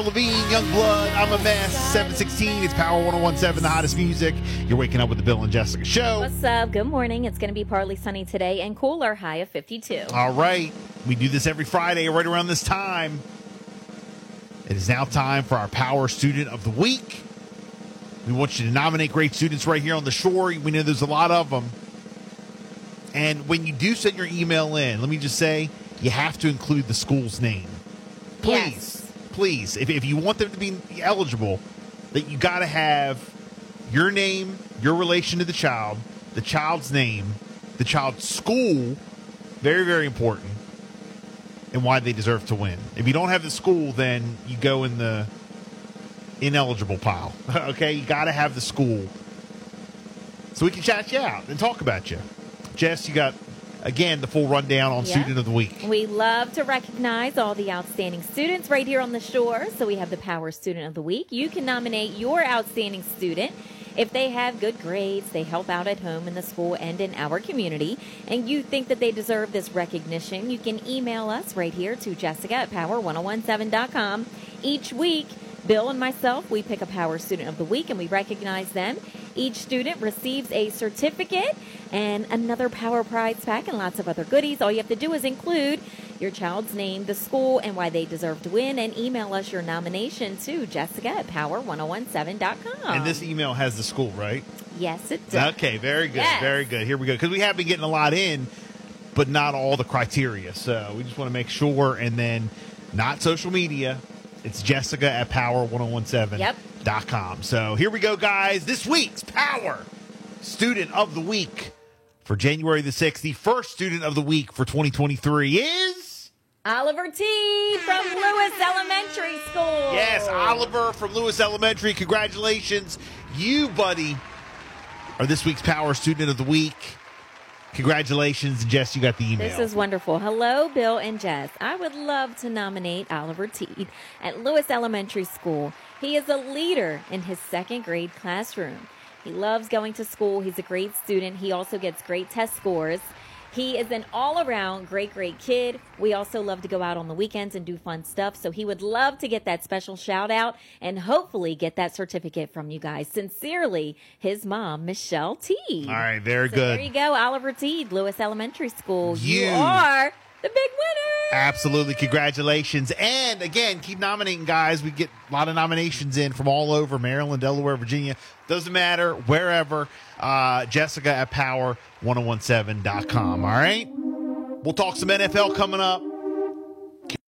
Avril Lavigne, Yungblud, I'm a Mess, 716. It's Power 1017, the hottest music. You're waking up with the Bill and Jessica show. What's up? Good morning. It's going to be partly sunny today and cooler, high of 52. All right. We do this every Friday right around this time. It is now time for our Power Student of the Week. We want you to nominate great students right here on the shore. We know there's a lot of them. And when you do send your email in, let me just say, you have to include the school's name. Please, Yes. Please, if, if you want them to be eligible, that you got to have your name, your relation to the child, the child's name, the child's school, very, very important, and why they deserve to win. If you don't have the school, then you go in the ineligible pile. okay, you got to have the school so we can chat you out and talk about you. Jess, you got again the full rundown on Yeah. student of the week. We love to recognize all the outstanding students right here on the shore. So we have the Power Student of the Week. You can nominate your outstanding student. If they have good grades, they help out at home in the school and in our community, and you think that they deserve this recognition, you can email us right here to jessica at power1017.com. Each week, Bill and myself, we pick a Power Student of the Week and we recognize them. Each student receives a certificate and another Power Prize pack and lots of other goodies. All you have to do is include your child's name, the school, and why they deserve to win, and email us your nomination to jessica at power1017.com. And this email has the school, right? yes, it does. Okay, very good, Yes. very good. Here we go. Because we have been getting a lot in, but not all the criteria. So we just want to make sure. And then not social media. It's Jessica at power1017.com. So here we go, guys. This week's Power Student of the Week for January the 6th. The first student of the week for 2023 is. Oliver T. from Lewis Elementary School. Yes, Oliver from Lewis Elementary. Congratulations. You, buddy, are this week's Power Student of the Week. Congratulations. Jess, you got the email. This is wonderful. Hello, Bill and Jess. I would love to nominate Oliver Teed at Lewis Elementary School. He is a leader in his second grade classroom. He loves going to school. He's a great student. He also gets great test scores. He is an all around great, great kid. We also love to go out on the weekends and do fun stuff. So he would love to get that special shout out and hopefully get that certificate from you guys. Sincerely, his mom, Michelle Teed. All right, very So good. There you go, Oliver Teed, Lewis Elementary School. You, You- are the big winner. Absolutely. Congratulations. And again, keep nominating, guys. We get a lot of nominations in from all over Maryland, Delaware, Virginia. Doesn't matter, wherever. Uh, Jessica at power1017.com. All right. We'll talk some NFL coming up.